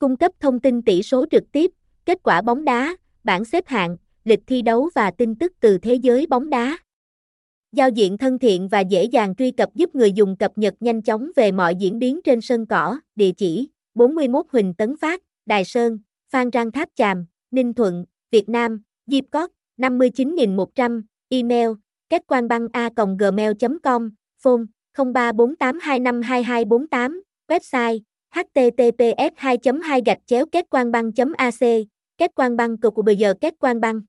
cung cấp thông tin tỷ số trực tiếp, kết quả bóng đá, bảng xếp hạng, lịch thi đấu và tin tức từ thế giới bóng đá. Giao diện thân thiện và dễ dàng truy cập giúp người dùng cập nhật nhanh chóng về mọi diễn biến trên sân cỏ, địa chỉ 41 Huỳnh Tấn Phát, Đài Sơn, Phan Rang Tháp Chàm, Ninh Thuận, Việt Nam, Diệp Cót, 59100, email, kết quan băng a gmail.com, phone 0348252248, website https 2 2 gạch chéo kết quan băng ac kết quan băng cục bây giờ kết quan băng.